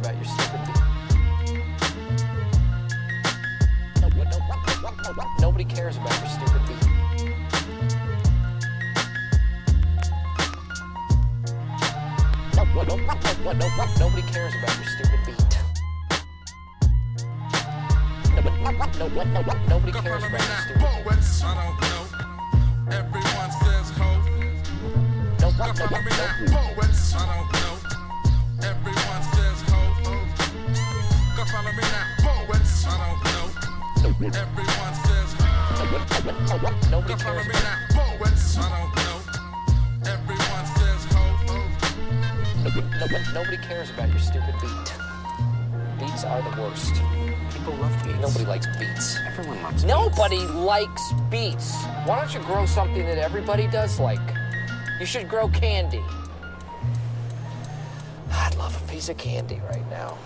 about yourself. eats. Why don't you grow something that everybody does like? You should grow candy. I'd love a piece of candy right now.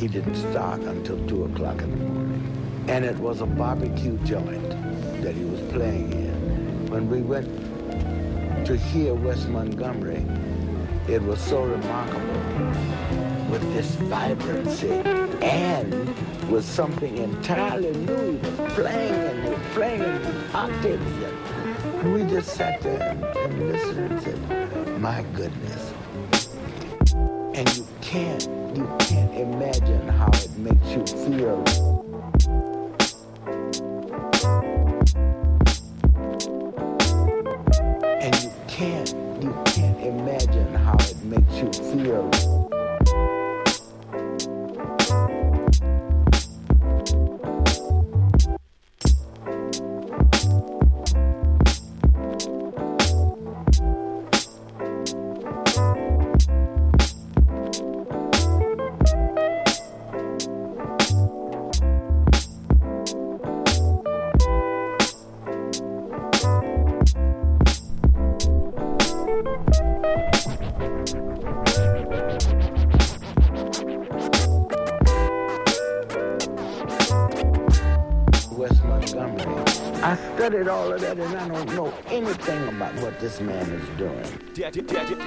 He didn't start until 2 o'clock in the morning. And it was a barbecue joint that he was playing in. When we went to hear Wes Montgomery, it was so remarkable with this vibrancy and with something entirely new. Playing and playing in octaves. And we just sat there and, and listened and said, my goodness. And you can't you can't imagine how it makes you feel. And you can't you can't imagine how it makes you feel this man is doing.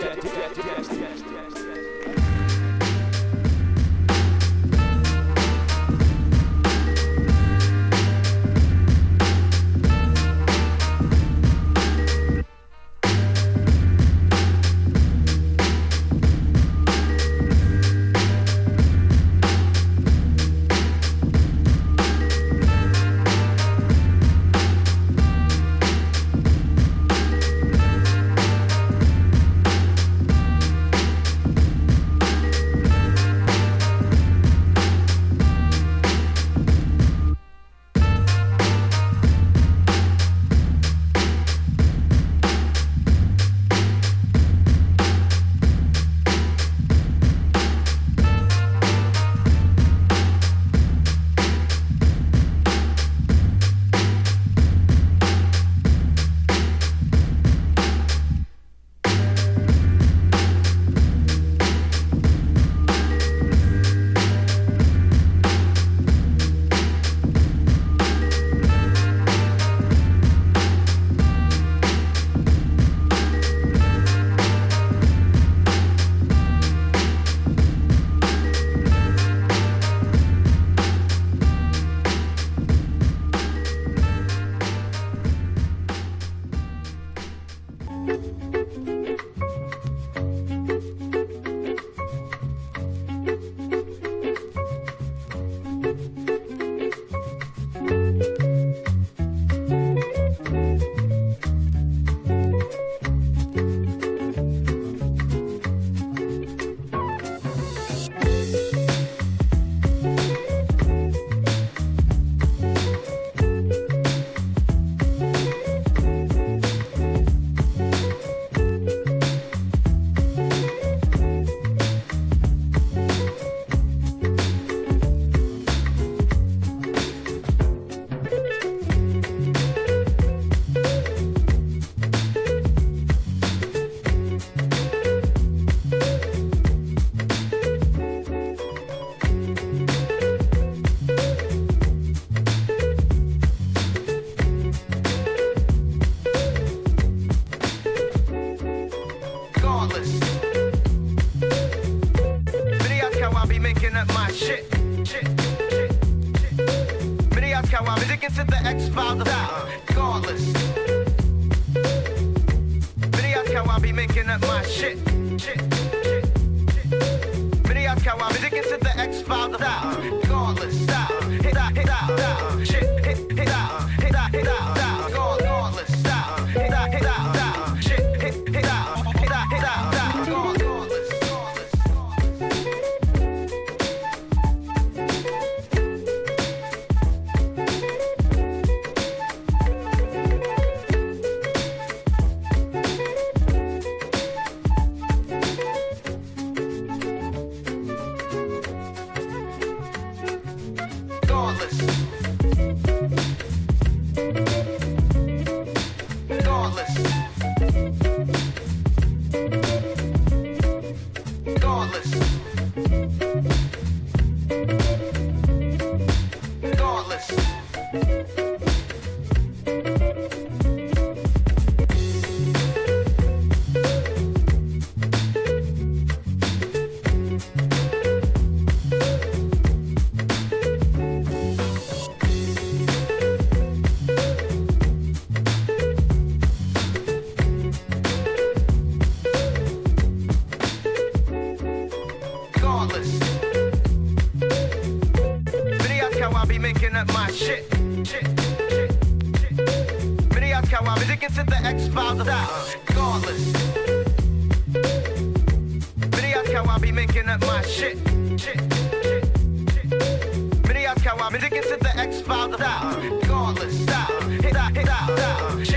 Stop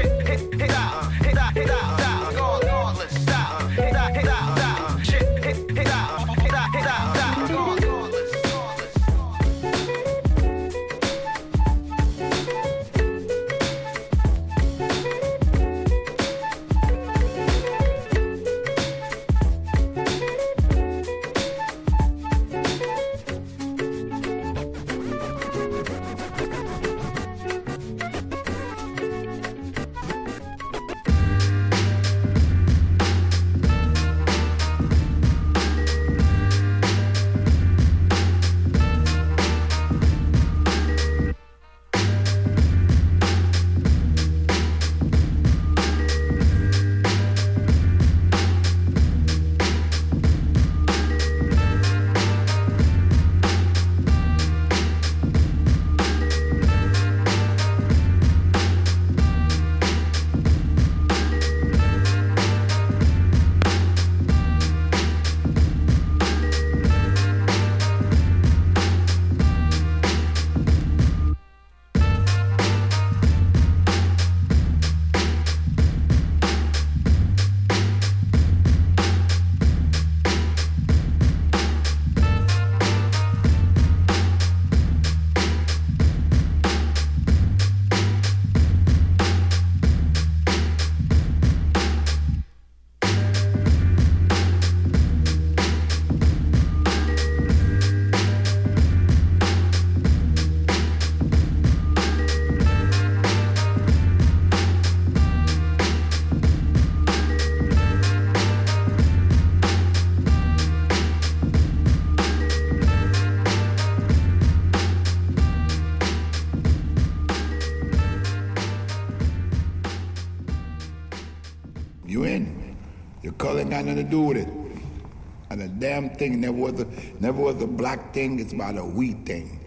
do with it. And the damn thing never was a never was a black thing. It's about a wheat thing.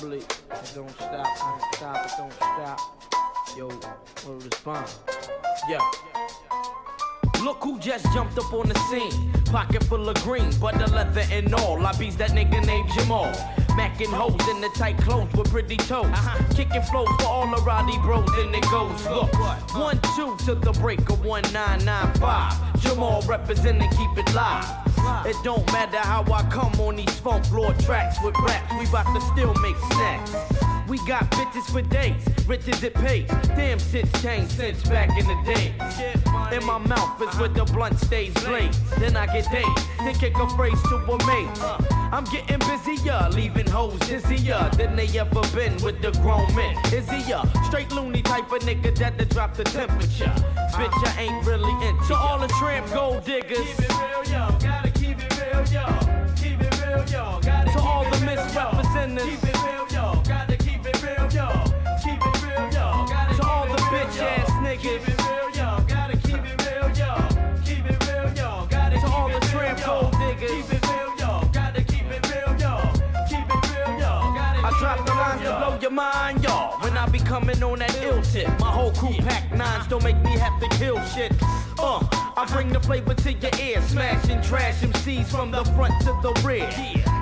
It don't stop, don't stop, it don't stop. Yo, is bomb. Yeah. Look who just jumped up on the scene. Pocket full of green, butter leather and all. I beats that nigga named Jamal. Macking hoes in the tight clothes with pretty toes. Uh-huh. Kicking flows for all the Roddy bros, and it goes. Look, one, two to the break of 1995. Jamal representing, keep it live. It don't matter how I come on these funk lord tracks with raps. We bout to still make snacks. We got bitches for days, rich as it pays. Damn shit's changed since back in the day. In my mouth is where the blunt stays blazed. Then I get dazed, then kick a phrase to a mate. I'm getting busier, leaving hoes dizzier than they ever been with the grown men. A straight loony type of nigga that to drop the temperature? Bitch, I ain't really into. To all the tramp gold diggers. Real, yo. Gotta keep it real, yo. Keep it real, yo. Gotta to all the misrepresentatives. Keep it real, yo. Gotta keep it real. Keep it real, yo. Gotta to all the bitch ass niggas. Keep it real, yo. Gotta keep it real, yo. Keep it real, yo. Gotta to all the tramp diggers. Keep it real, yo. Gotta keep it real. Keep it real. I drop the lines to blow your mind, y'all. When I be coming on that ill tip, my whole crew pack nines don't make me have to kill shit. Uh, I bring the flavor to your ear, smashing trash MCs from the front to the rear.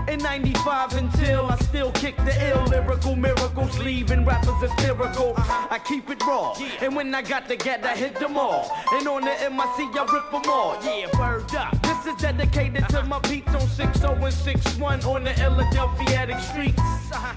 In 95 until I still kick the ill lyrical miracles, leaving rappers hysterical. I keep it raw, and when I got the get, I hit them all. And on the MIC, I rip them all. Yeah, word up. This is dedicated to my beats on 60 and 61 on the Philadelphia streets.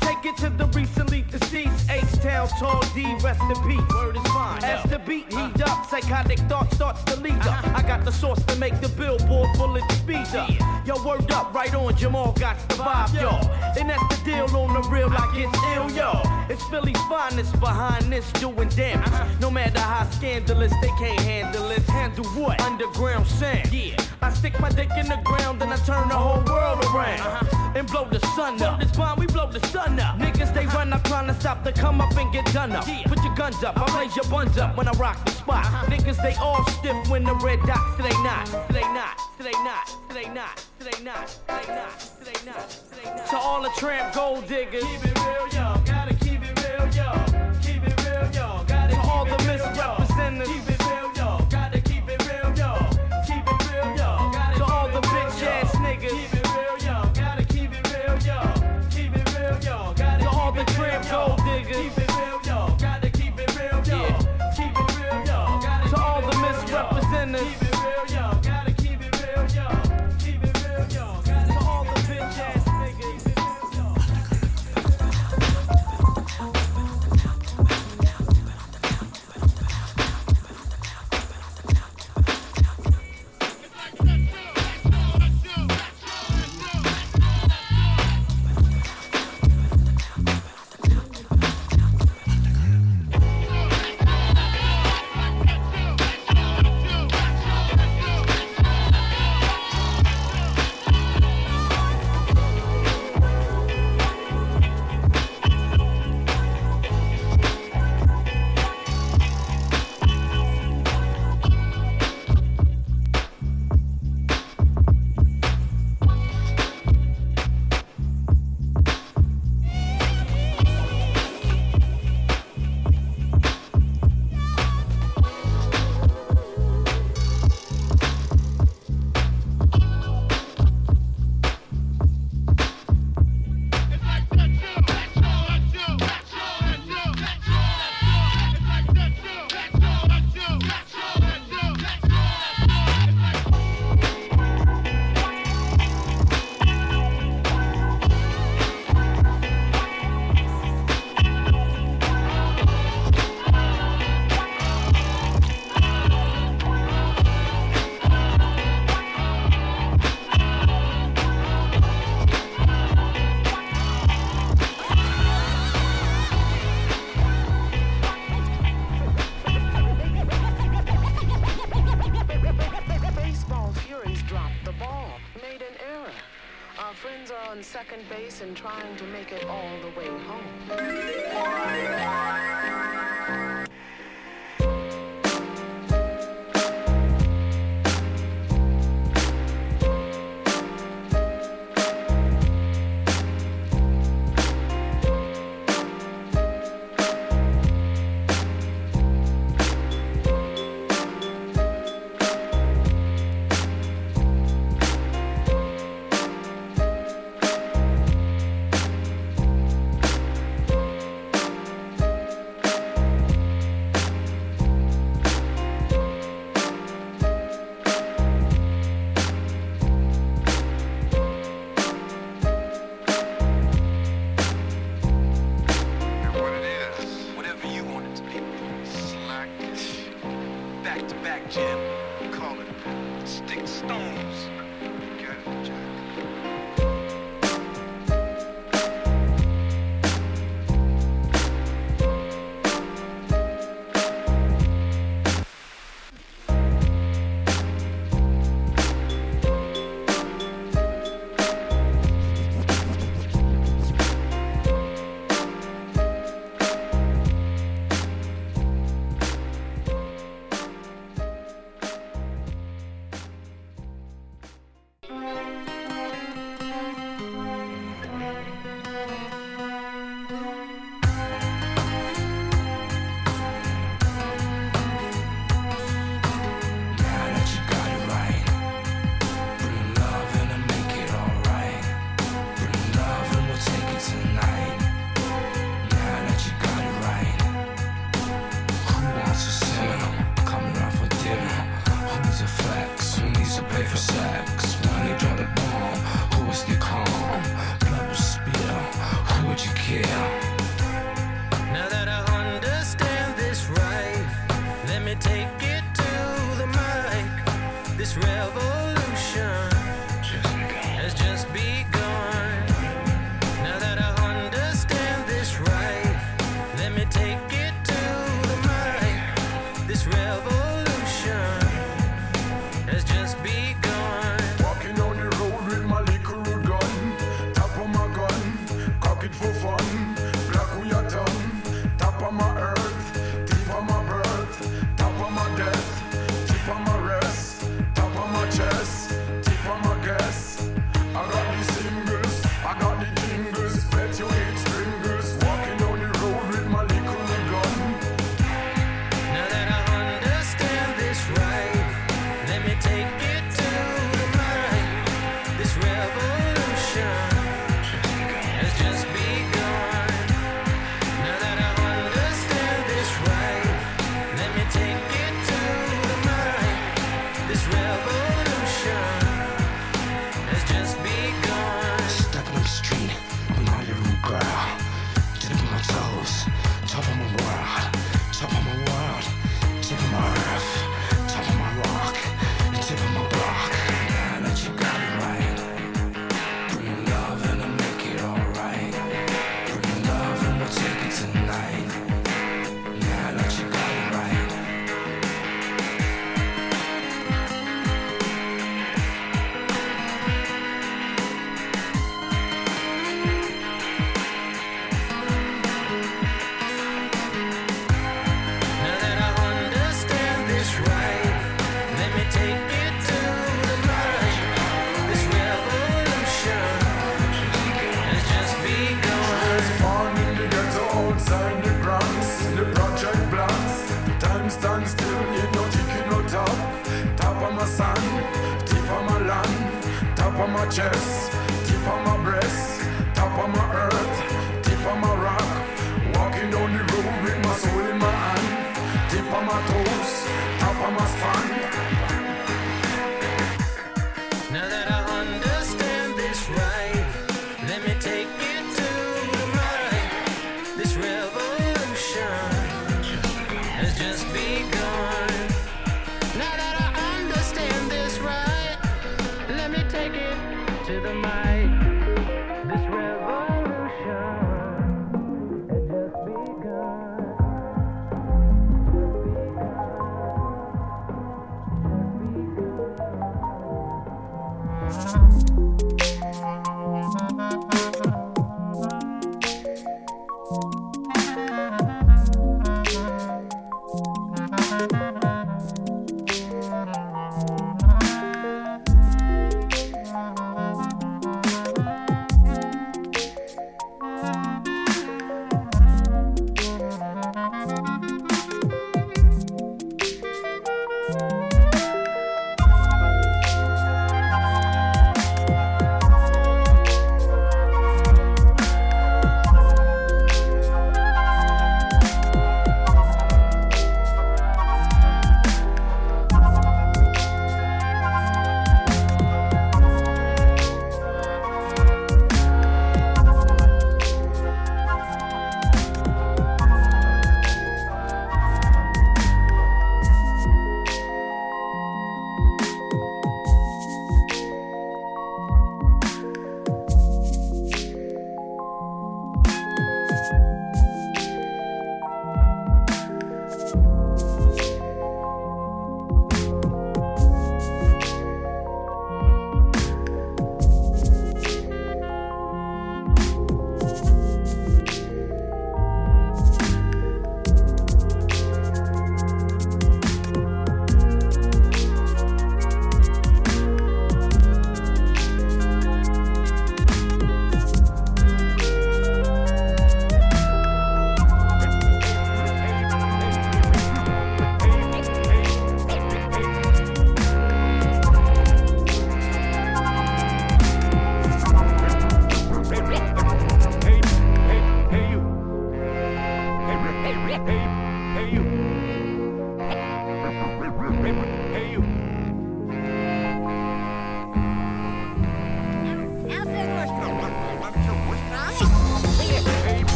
Take it to the recently deceased H-Town Tall D, rest in peace. Word is fine. As the beat heat up, psychotic thought starts to lead up. I got the sauce to make the billboard bullet speed up. Yo, word up, right on, Jamal got the vibe, yo. And that's the deal on the real, like it's ill, yo. It's Philly's finest behind this doing damage. No matter how scandalous, they can't handle it. Handle what? Underground sand. Yeah. I stick my dick in the ground, then I turn the whole world around. Uh-huh. And blow the sun up. this bomb, we blow the sun up. Niggas, they run up trying to stop the come up and get done up. Yeah. Put your guns up, I raise your buns up up when I rock the spot. Niggas, they all stiff when the red dots. They not, they not, they not, they not, they not, they not, they not, they not. To all the tramp gold diggers. Keep it real, y'all. Gotta keep it real, y'all. Keep it real, y'all. Gotta keep it real, y'all. To all the misrepresentatives.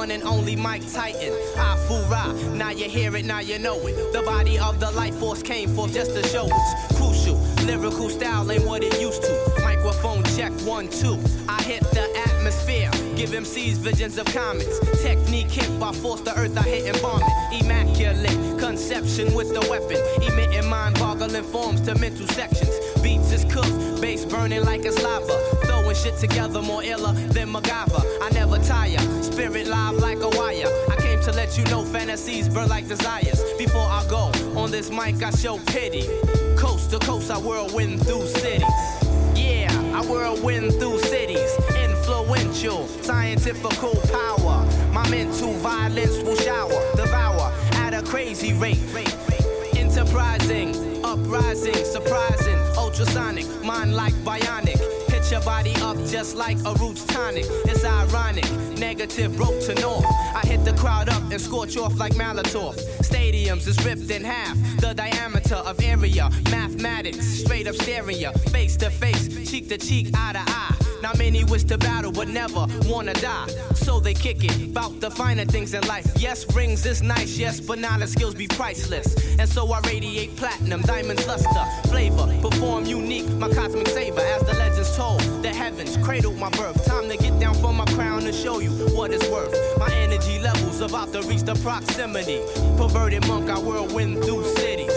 One and only Mike Titan. I fool now you hear it, now you know it. The body of the life force came forth just to show it's crucial. Lyrical style ain't what it used to. Microphone check one, two. I hit the atmosphere. Give MCs visions of comets. Technique hit by force the earth I hit and bomb it. Immaculate conception with the weapon. Emitting mind boggling forms to mental sections. Beats is cooked, bass burning like it's lava. Throwing shit together more iller than MacGyver. I never tire, spirit live like a wire. I came to let you know fantasies burn like desires. Before I go on this mic, I show pity. Coast to coast, I whirlwind through cities. Yeah, I whirlwind through cities. Influential, scientifical power. My mental violence will shower, devour at a crazy rate. Enterprising, uprising, surprising, ultrasonic, mind like bionic your body up just like a roots tonic. It's ironic, negative broke to north. I hit the crowd up and scorch off like Molotov. Stadiums is ripped in half, the diameter of area. Mathematics, straight up ya, face to face, cheek to cheek, eye to eye. Not many wish to battle, but never wanna die. So they kick it, bout the finer things in life. Yes, rings is nice, yes, but now the skills be priceless. And so I radiate platinum, diamonds, luster, flavor, perform unique, my cosmic saber. As the legends told, the heavens cradled my birth. Time to get down from my crown and show you what it's worth. My energy levels about to reach the proximity. Perverted monk, I whirlwind through cities.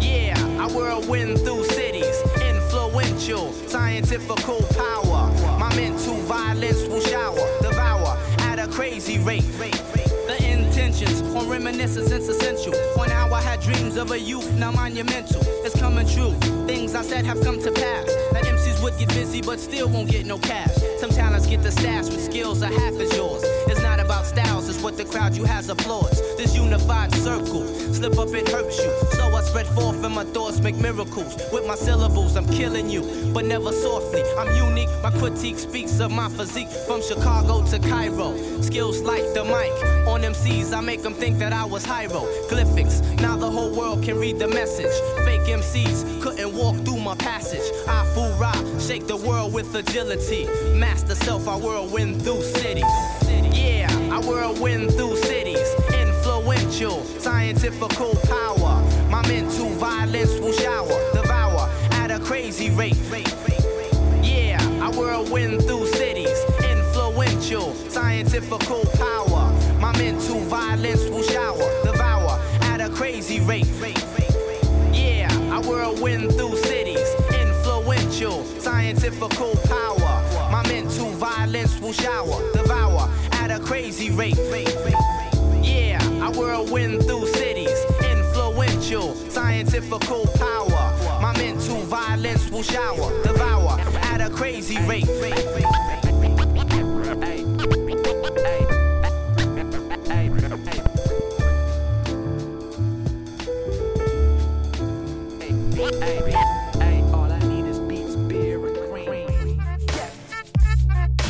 Yeah, I whirlwind through cities. Influential, scientifical power. My mental violence will shower, devour at a crazy rate. Reminiscence is essential. On how I had dreams of a youth, now monumental. It's coming true. Things I said have come to pass. That MCs would get busy, but still won't get no cash. Some talents get the stash with skills are half as yours. It's not about styles, it's what the crowd you has applauds. This unified circle, slip up it hurts you. Spread forth and my thoughts make miracles. With my syllables, I'm killing you, but never softly. I'm unique, my critique speaks of my physique. From Chicago to Cairo, skills like the mic. On MCs, I make them think that I was hieroglyphics. Now the whole world can read the message. Fake MCs couldn't walk through my passage. I fool ride, shake the world with agility. Master self, I whirlwind through cities. Yeah, I whirlwind through cities. Influential, scientifical power. My mental violence will shower, devour at a crazy rate. Yeah, I whirlwind through cities. Influential, scientifical power. My mental violence will shower, devour at a crazy rate. Yeah, I whirlwind through cities. Influential, scientifical power. My mental violence will shower, devour at a crazy rate. Yeah, I whirlwind through cities. Influential, scientifical power. My mental violence will shower, devour at a crazy rate. All I need is beats, beer, and cream.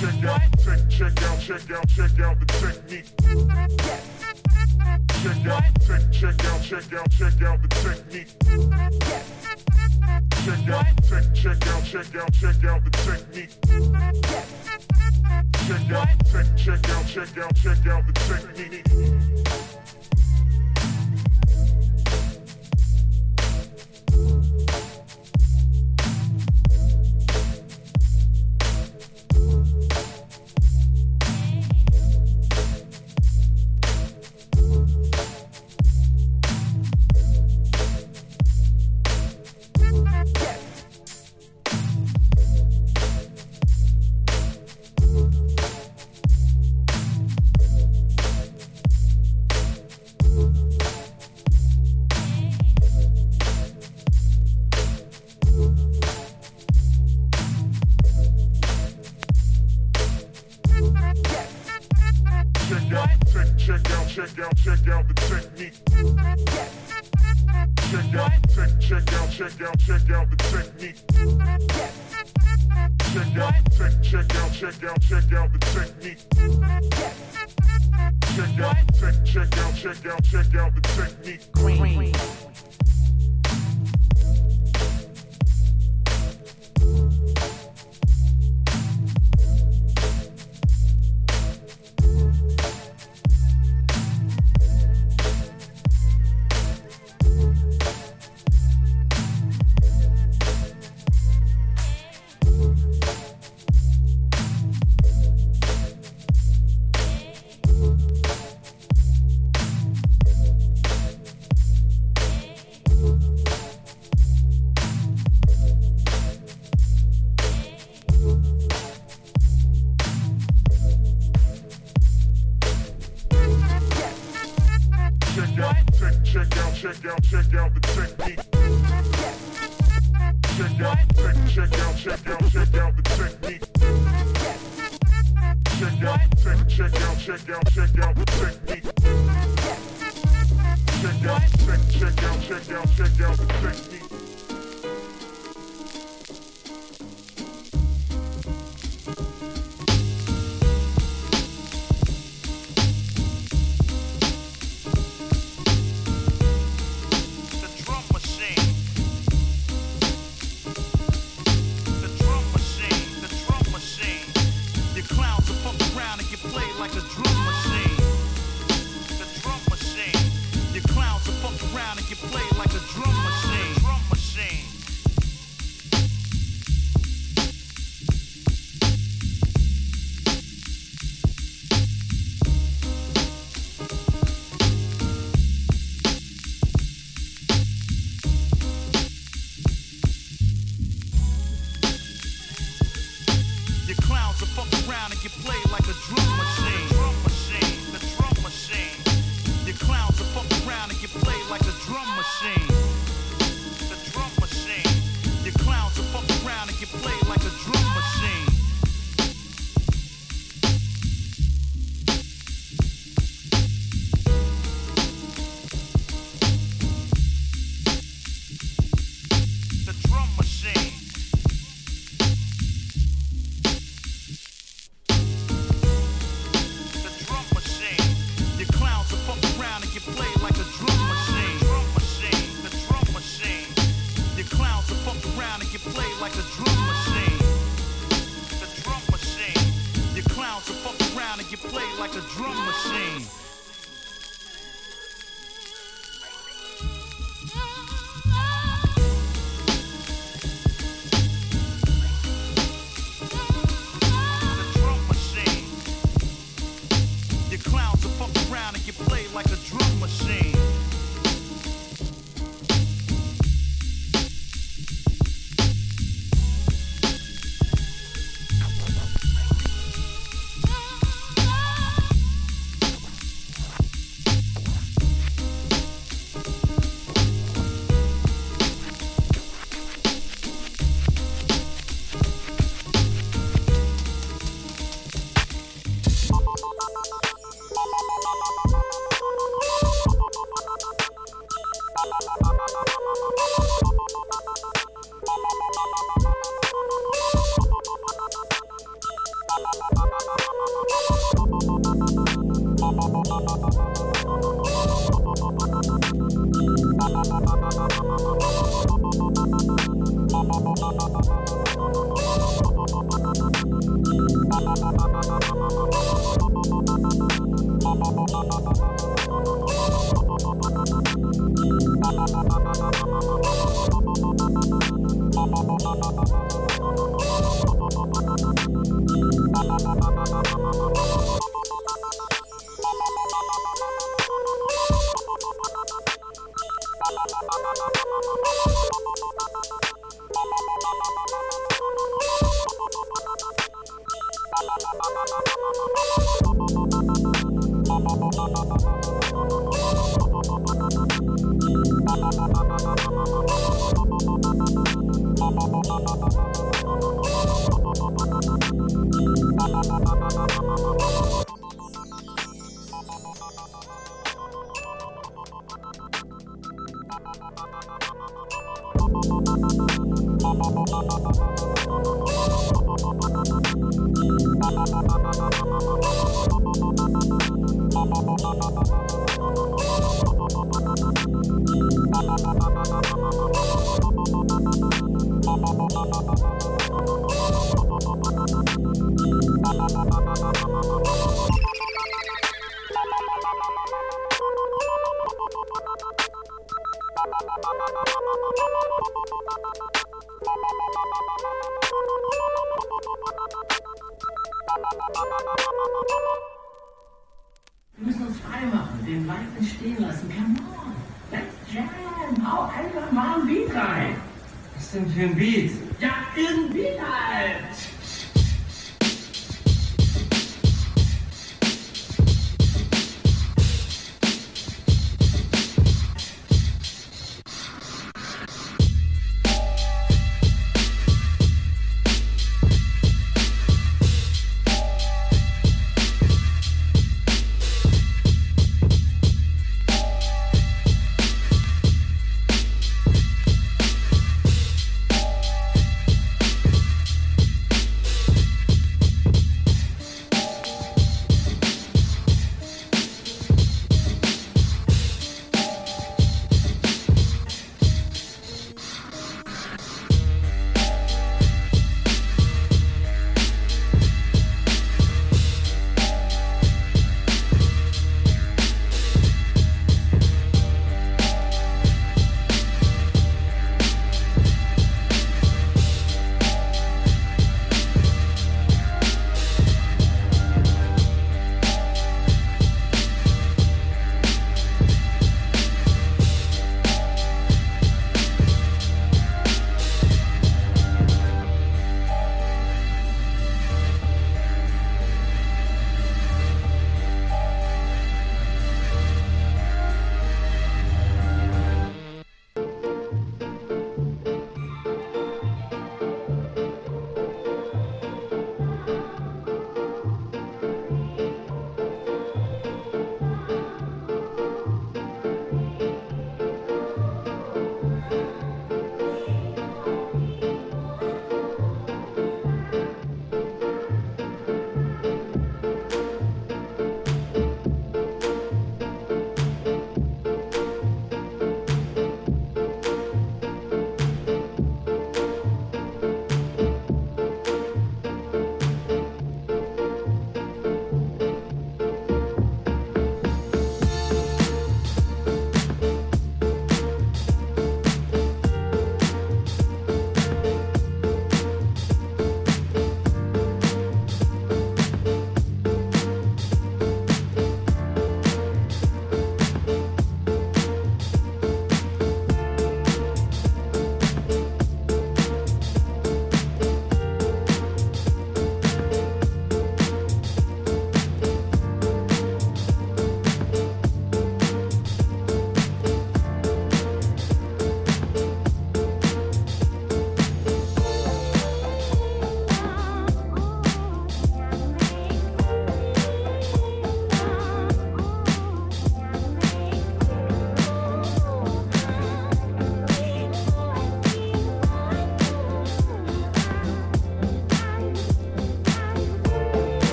Check out, check check out, check out, check out the technique. Check out, check, check out, check out, check out the technique. Check out, check, check out, check out, check out the technique. Check out, check, check out, check out, check out the technique.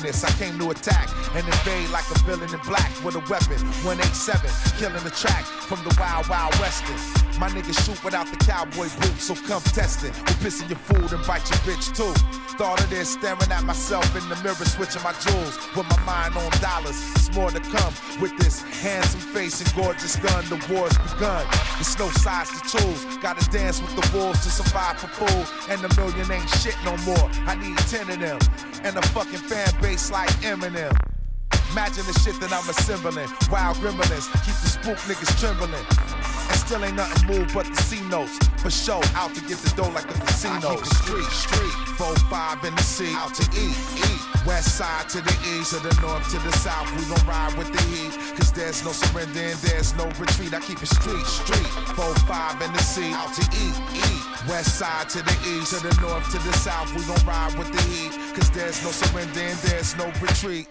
Numbness, I came to attack and invade like a villain in black with a weapon. 187, killing the track from the wild, wild western. My niggas shoot without the cowboy boots, so come test it. We pissing your food and bite your bitch too. Thought of this, staring at myself in the mirror, switching my jewels with my mind on dollars. More to come with this handsome face and gorgeous gun. The war's begun. It's no size to choose. Gotta dance with the wolves to survive for food. And a million ain't shit no more. I need ten of them. And a fucking fan base like Eminem. Imagine the shit that I'm assembling. Wild gremlins, keep the spook niggas trembling. And still ain't nothing moved but the C notes. For show, out to get the dough like the casino. I keep the street, street. Four, five in the C, out to eat, eat. West side to the east, to the north, to the south. We gon' ride with the heat. Cause there's no surrender and there's no retreat. I keep it street, street. Four, five in the C, out to eat, eat. West side to the east, to the north, to the south. We gon' ride with the heat. Cause there's no surrender and there's no retreat.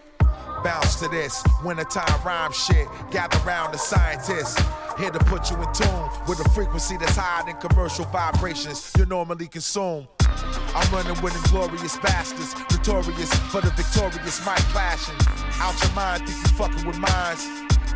Bounce to this wintertime rhyme shit. Gather round the scientists. Here to put you in tune with a frequency that's higher than commercial vibrations you normally consume. I'm running with inglorious bastards, notorious for the victorious mic clashing. Out your mind, think you fucking with minds.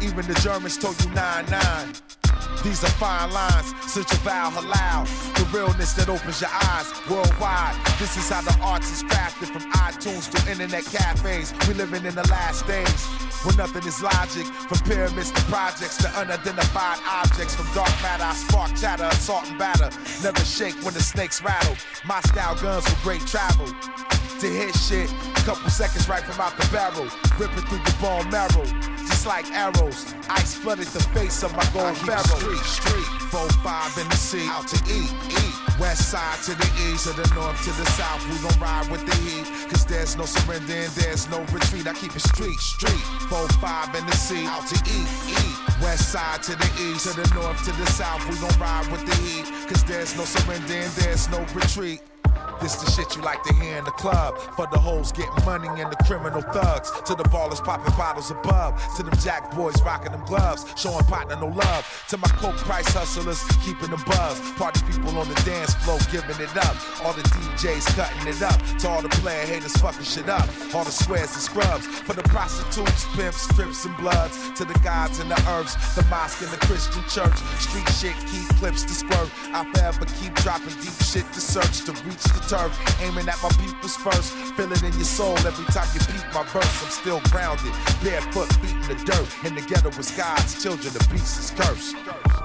Even the Germans told you 9-9. These are fine lines, such a vow halal. The realness that opens your eyes worldwide. This is how the arts is crafted from iTunes to internet cafes. We living in the last days where nothing is logic. From pyramids to projects to unidentified objects. From dark matter, I spark chatter, assault and batter. Never shake when the snakes rattle. My style guns for great travel. To hit shit, couple seconds right from out the barrel. Ripping through the bone marrow just like arrows. Ice flooded the face of my gold pharaoh. Street, street, four, five in the sea, out to eat, eat. West side to the east, to the north to the south. We gon' ride with the heat, cause there's no surrender and there's no retreat. I keep it street, street, four, five in the sea, out to eat, eat. West side to the east, to the north to the south. We gon' ride with the heat, cause there's no surrender and there's no retreat. This the shit you like to hear in the club. For the hoes getting money and the criminal thugs. To the ballers popping bottles above. To them jack boys rocking them gloves. Showing partner no love. To my coke price hustlers keeping the buzz. Party people on the dance floor giving it up. All the DJs cutting it up. To all the player haters fucking shit up. All the squares and scrubs. For the prostitutes, pimps, crips, and bloods. To the gods and the herbs. The mosque and the Christian church. Street shit keep clips to squirt. I forever keep dropping deep shit to search. To reach the turf, aiming at my peoples first. Feel it in your soul every time you beat my verse. I'm still grounded, barefoot, feet in the dirt. In the ghetto with God's children, the beast is cursed.